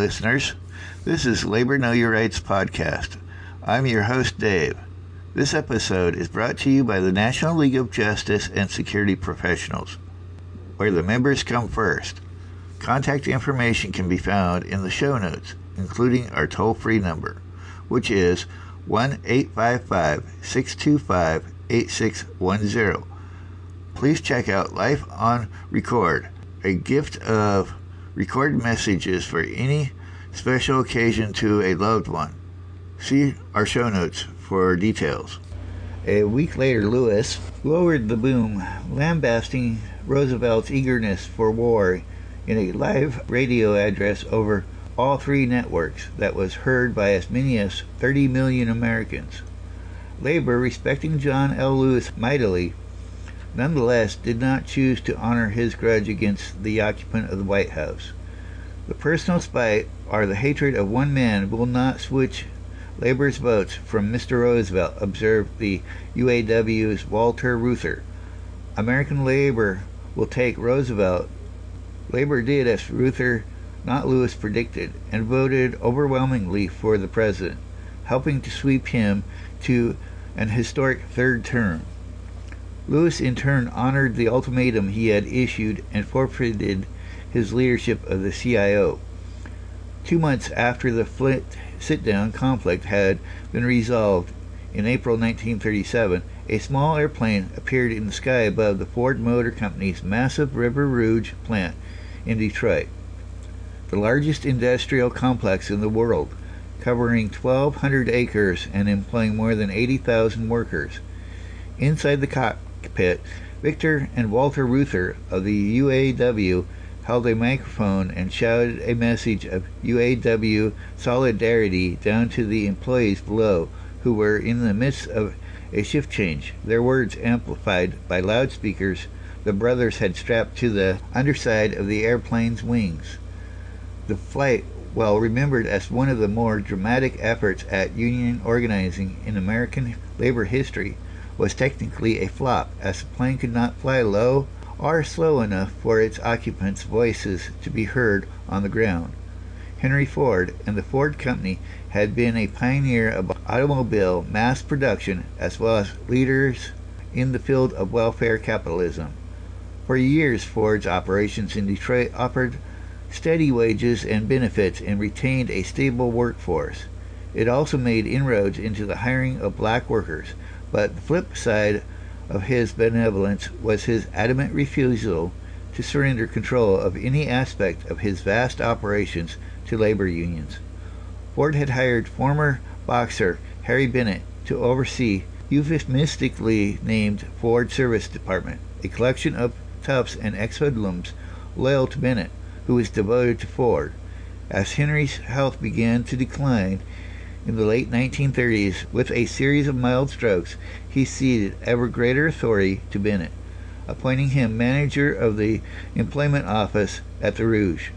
listeners. This is Labor Know Your Rights podcast. I'm your host, Dave. This episode is brought to you by the National League of Justice and Security Professionals, where the members come first. Contact information can be found in the show notes, including our toll free number, which is 1 855 625 8610. Please check out Life on Record, a gift of recorded messages for any special occasion to a loved one. See our show notes for details. A week later, Lewis lowered the boom, lambasting Roosevelt's eagerness for war in a live radio address over all three networks that was heard by as many as 30 million Americans. Labor, respecting John L. Lewis mightily, nonetheless did not choose to honor his grudge against the occupant of the White House. The personal spite or the hatred of one man will not switch labor's votes from Mr. Roosevelt, observed the UAW's Walter Reuther. American labor will take Roosevelt. Labor did as Reuther, not Lewis, predicted, and voted overwhelmingly for the president, helping to sweep him to an historic third term. Lewis in turn honored the ultimatum he had issued and forfeited his leadership of the CIO. Two months after the Flint sit down conflict had been resolved, in April 1937, a small airplane appeared in the sky above the Ford Motor Company's massive River Rouge plant in Detroit, the largest industrial complex in the world, covering 1,200 acres and employing more than 80,000 workers. Inside the cockpit, Victor and Walter Reuther of the UAW held a microphone and shouted a message of UAW solidarity down to the employees below who were in the midst of a shift change, their words amplified by loudspeakers the brothers had strapped to the underside of the airplane's wings. The flight, well remembered as one of the more dramatic efforts at union organizing in American labor history, was technically a flop, as the plane could not fly low or slow enough for its occupants' voices to be heard on the ground. Henry Ford and the Ford Company had been a pioneer of automobile mass production as well as leaders in the field of welfare capitalism. For years, Ford's operations in Detroit offered steady wages and benefits and retained a stable workforce. It also made inroads into the hiring of black workers, but the flip side of his benevolence was his adamant refusal to surrender control of any aspect of his vast operations to labor unions. Ford had hired former boxer Harry Bennett to oversee euphemistically named Ford Service Department, a collection of toughs and ex-hoodlums loyal to Bennett, who was devoted to Ford. As Henry's health began to decline in the late 1930s, with a series of mild strokes, he ceded ever greater authority to Bennett, appointing him manager of the employment office at the Rouge.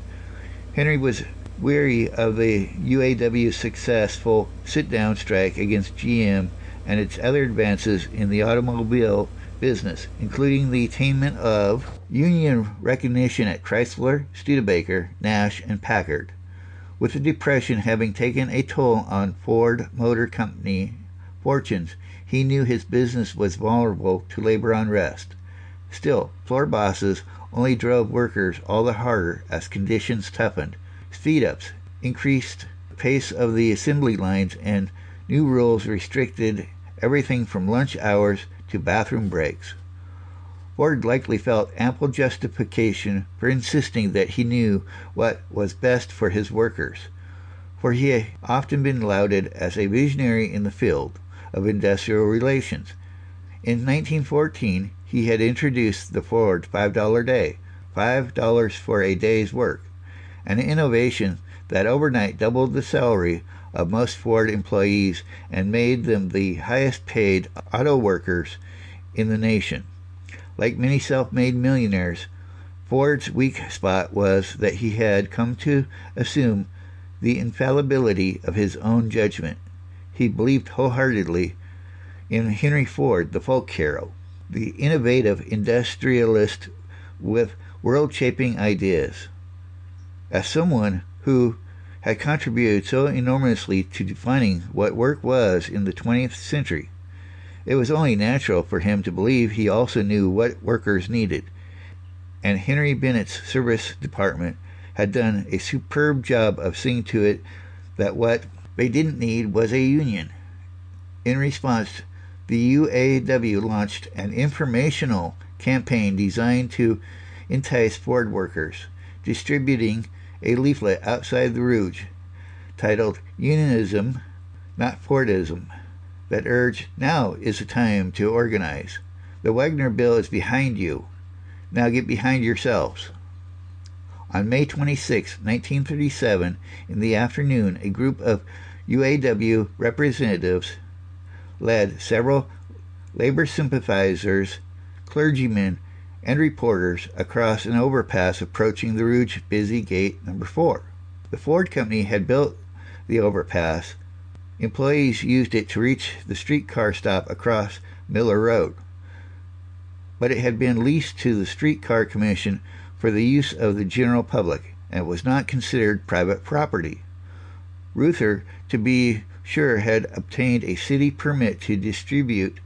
Henry was weary of the UAW's successful sit down strike against GM and its other advances in the automobile business, including the attainment of union recognition at Chrysler, Studebaker, Nash, and Packard. With the Depression having taken a toll on Ford Motor Company fortunes, he knew his business was vulnerable to labor unrest. Still, floor bosses only drove workers all the harder as conditions toughened speed ups, increased the pace of the assembly lines, and new rules restricted everything from lunch hours to bathroom breaks. Ford likely felt ample justification for insisting that he knew what was best for his workers, for he had often been lauded as a visionary in the field of industrial relations. In 1914, he had introduced the Ford $5 day, $5 for a day's work, an innovation that overnight doubled the salary of most Ford employees and made them the highest paid auto workers in the nation. Like many self made millionaires, Ford's weak spot was that he had come to assume the infallibility of his own judgment. He believed wholeheartedly in Henry Ford, the folk hero, the innovative industrialist with world shaping ideas. As someone who had contributed so enormously to defining what work was in the 20th century. It was only natural for him to believe he also knew what workers needed, and Henry Bennett's service department had done a superb job of seeing to it that what they didn't need was a union. In response, the UAW launched an informational campaign designed to entice Ford workers, distributing a leaflet outside the Rouge titled Unionism, Not Fordism, that urged, Now is the time to organize. The Wagner Bill is behind you. Now get behind yourselves. On May 26, 1937, in the afternoon, a group of UAW representatives led several labor sympathizers, clergymen, and reporters across an overpass approaching the Rouge busy gate number 4. The Ford Company had built the overpass. Employees used it to reach the streetcar stop across Miller Road. But it had been leased to the Streetcar Commission for the use of the general public and was not considered private property. Reuther, to be sure, had obtained a city permit to distribute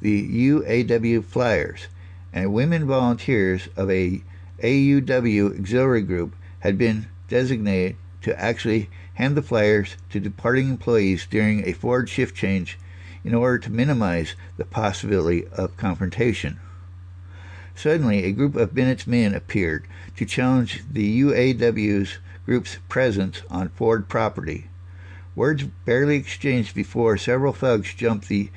the UAW flyers, and women volunteers of a AUW auxiliary group had been designated to actually hand the flyers to departing employees during a Ford shift change in order to minimize the possibility of confrontation. Suddenly, a group of Bennett's men appeared to challenge the UAW's group's presence on Ford property. Words barely exchanged before several thugs jumped the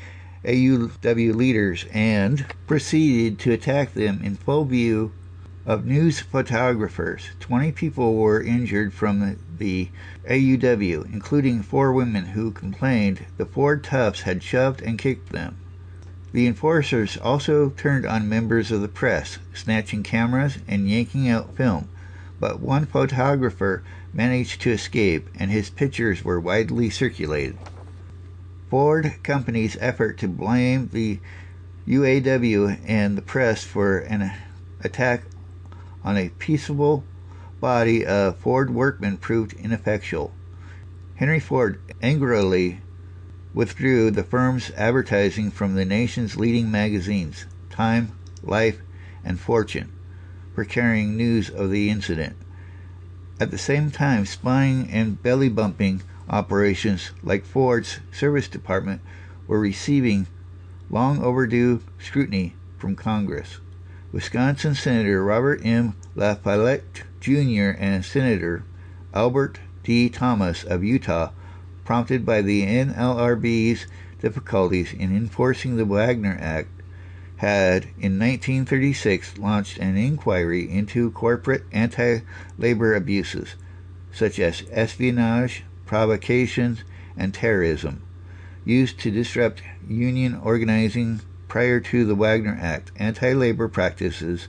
AUW leaders and proceeded to attack them in full view of news photographers. Twenty people were injured from the, the, AUW, including four women who complained the Ford toughs had shoved and kicked them. The enforcers also turned on members of the press, snatching cameras and yanking out film, but one photographer managed to escape and his pictures were widely circulated. Ford Company's effort to blame the UAW and the press for an attack on a peaceable body of Ford workmen proved ineffectual. Henry Ford angrily withdrew the firm's advertising from the nation's leading magazines, Time, Life, and Fortune, for carrying news of the incident. At the same time, spying and belly bumping operations like Ford's service department were receiving long overdue scrutiny from Congress. Wisconsin Senator Robert M. La Follette Jr. and Senator Albert D. Thomas of Utah, prompted by the NLRB's difficulties in enforcing the Wagner Act, had in 1936 launched an inquiry into corporate anti labor abuses, such as espionage, provocations, and terrorism, used to disrupt union organizing prior to the Wagner Act. Anti labor practices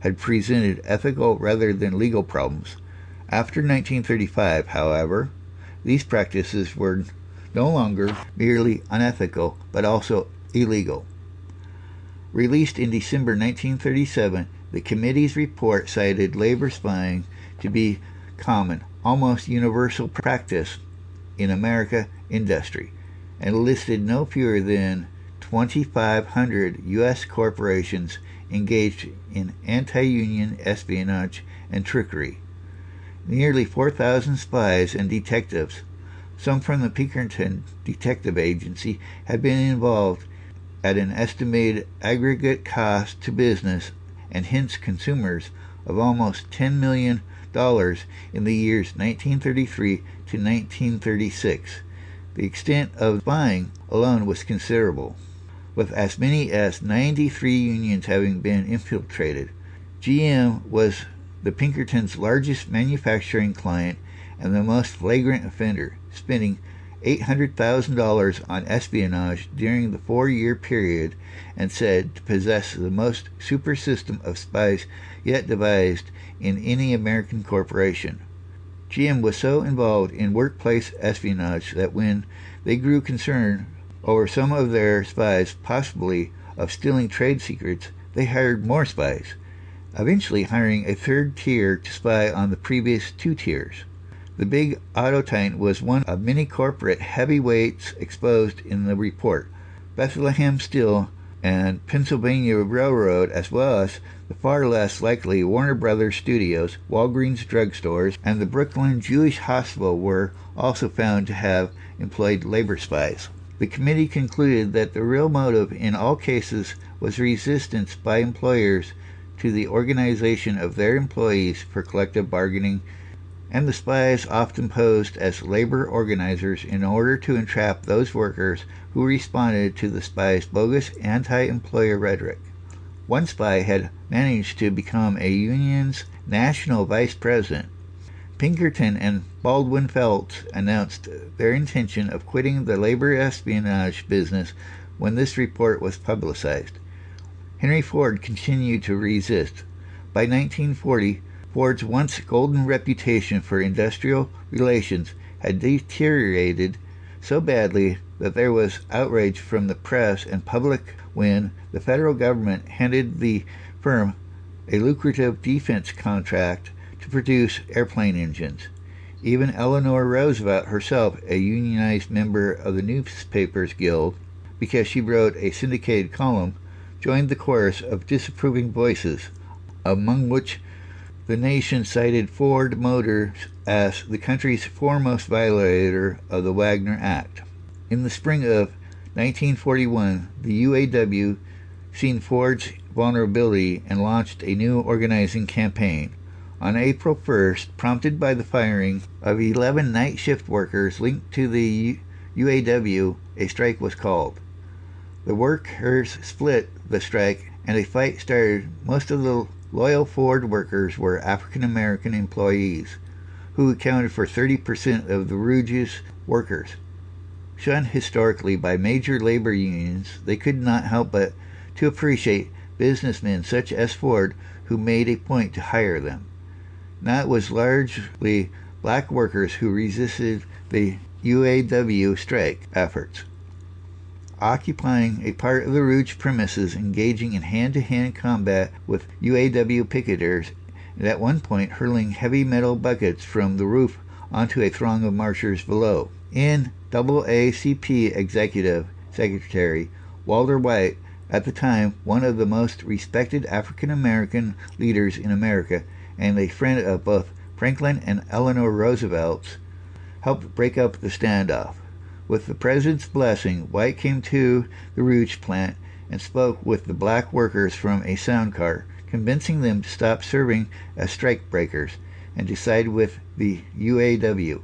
had presented ethical rather than legal problems. After 1935, however, these practices were no longer merely unethical but also illegal. Released in December 1937, the committee's report cited labor spying to be common, almost universal practice in America industry and listed no fewer than 2,500 U.S. corporations engaged in anti union espionage and trickery. Nearly 4,000 spies and detectives, some from the Pinkerton Detective Agency, had been involved at an estimated aggregate cost to business and hence consumers of almost $10 million in the years 1933 to 1936. The extent of buying alone was considerable, with as many as 93 unions having been infiltrated. GM was the Pinkertons' largest manufacturing client and the most flagrant offender, spending $800,000 on espionage during the four year period and said to possess the most super system of spies yet devised in any American corporation. GM was so involved in workplace espionage that when they grew concerned over some of their spies possibly of stealing trade secrets, they hired more spies, eventually hiring a third tier to spy on the previous two tiers. The big auto titan was one of many corporate heavyweights exposed in the report. Bethlehem Steel and Pennsylvania Railroad, as well as the far less likely Warner Brothers Studios, Walgreens drugstores, and the Brooklyn Jewish Hospital were also found to have employed labor spies. The committee concluded that the real motive in all cases was resistance by employers to the organization of their employees for collective bargaining, and the spies often posed as labor organizers in order to entrap those workers who responded to the spies' bogus anti employer rhetoric. One spy had managed to become a union's national vice president. Pinkerton and Baldwin Felt announced their intention of quitting the labor espionage business when this report was publicized. Henry Ford continued to resist. By 1940, Ford's once golden reputation for industrial relations had deteriorated so badly that there was outrage from the press and public when the federal government handed the firm a lucrative defense contract to produce airplane engines. Even Eleanor Roosevelt herself, a unionized member of the Newspapers Guild, because she wrote a syndicated column, joined the chorus of disapproving voices, among which the nation cited Ford Motors as the country's foremost violator of the Wagner Act. In the spring of 1941, the UAW seen Ford's vulnerability and launched a new organizing campaign. On April 1st, prompted by the firing of 11 night shift workers linked to the UAW, a strike was called. The workers split the strike and a fight started. Most of the loyal Ford workers were African American employees, who accounted for 30% of the Rouge's workers. Shunned historically by major labor unions, they could not help but to appreciate businessmen such as Ford who made a point to hire them. It was largely black workers who resisted the UAW strike efforts occupying a part of the Rouge premises, engaging in hand to hand combat with UAW picketers, and at one point hurling heavy metal buckets from the roof onto a throng of marchers below. NAACP Executive Secretary Walter White, at the time one of the most respected African American leaders in America and a friend of both Franklin and Eleanor Roosevelt's, helped break up the standoff. With the president's blessing, White came to the Rouge plant and spoke with the black workers from a sound car, convincing them to stop serving as strike breakers and to side with the UAW.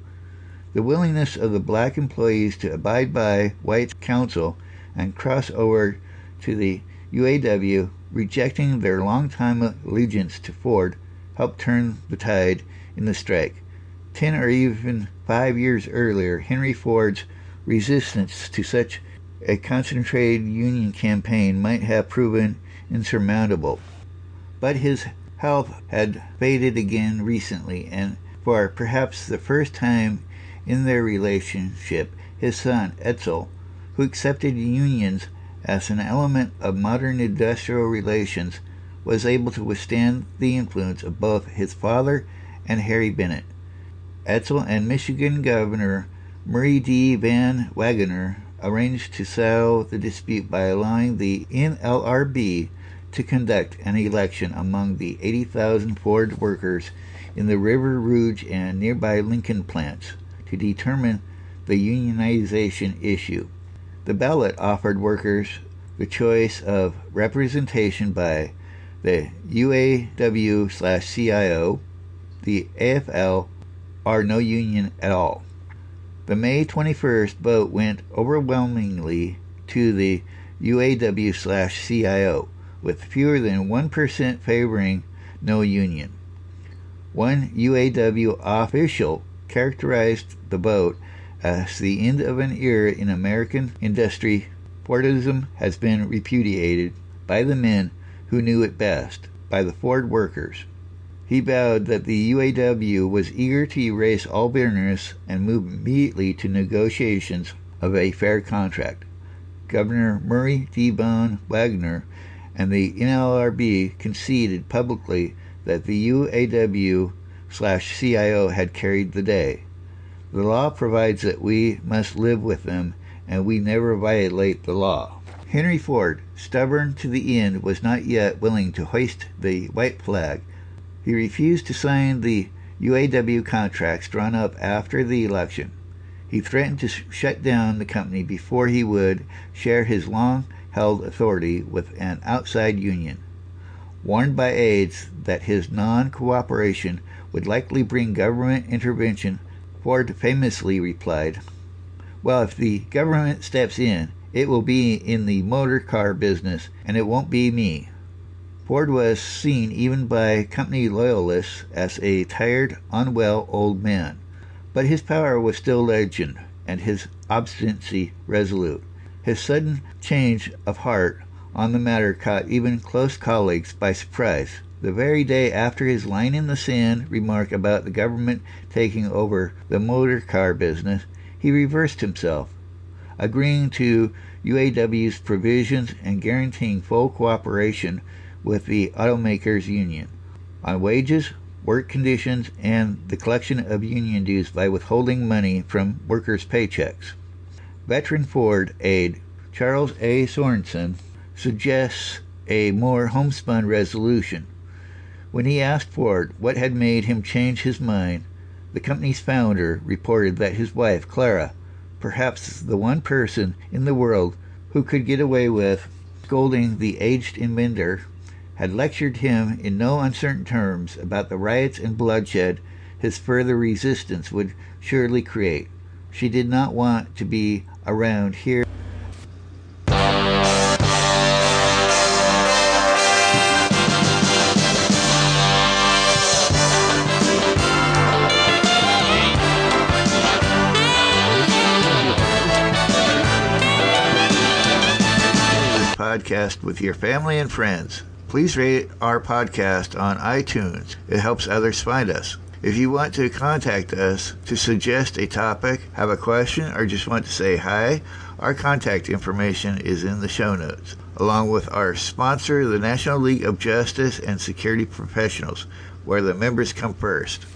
The willingness of the black employees to abide by White's counsel and cross over to the UAW, rejecting their long-time allegiance to Ford, helped turn the tide in the strike. Ten or even five years earlier, Henry Ford's resistance to such a concentrated Union campaign might have proven insurmountable. But his health had faded again recently, and for perhaps the first time in their relationship, his son, Edsel, who accepted unions as an element of modern industrial relations, was able to withstand the influence of both his father and Harry Bennett. Edsel and Michigan Governor Murray D. Van Wagoner arranged to settle the dispute by allowing the NLRB to conduct an election among the 80,000 Ford workers in the River Rouge and nearby Lincoln plants to determine the unionization issue. The ballot offered workers the choice of representation by the UAW slash CIO, the AFL, are no union at all. The May 21st vote went overwhelmingly to the UAW slash CIO, with fewer than 1% favoring no union. One UAW official characterized the vote as the end of an era in American industry. Fordism has been repudiated by the men who knew it best, by the Ford workers. He vowed that the UAW was eager to erase all bitterness and move immediately to negotiations of a fair contract. Governor Murray D. Van Wagoner and the NLRB conceded publicly that the UAW slash CIO had carried the day. The law provides that we must live with them, and we never violate the law. Henry Ford, stubborn to the end, was not yet willing to hoist the white flag. He refused to sign the UAW contracts drawn up after the election. He threatened to shut down the company before he would share his long held authority with an outside union. Warned by aides that his non cooperation would likely bring government intervention, Ford famously replied, Well, if the government steps in, it will be in the motor car business, and it won't be me. Ford was seen even by company loyalists as a tired, unwell old man. But his power was still legend, and his obstinacy resolute. His sudden change of heart on the matter caught even close colleagues by surprise. The very day after his line in the sand remark about the government taking over the motor car business, he reversed himself, agreeing to UAW's provisions and guaranteeing full cooperation with the automakers union on wages, work conditions, and the collection of union dues by withholding money from workers' paychecks. Veteran Ford aide Charles A. Sorensen suggests a more homespun resolution. When he asked Ford what had made him change his mind, the company's founder reported that his wife, Clara, perhaps the one person in the world who could get away with scolding the aged inventor, had lectured him in no uncertain terms about the riots and bloodshed his further resistance would surely create. She did not want to be around here. Podcast with your family and friends. Please rate our podcast on iTunes. It helps others find us. If you want to contact us to suggest a topic, have a question, or just want to say hi, our contact information is in the show notes, along with our sponsor, the National League of Justice and Security Professionals, where the members come first.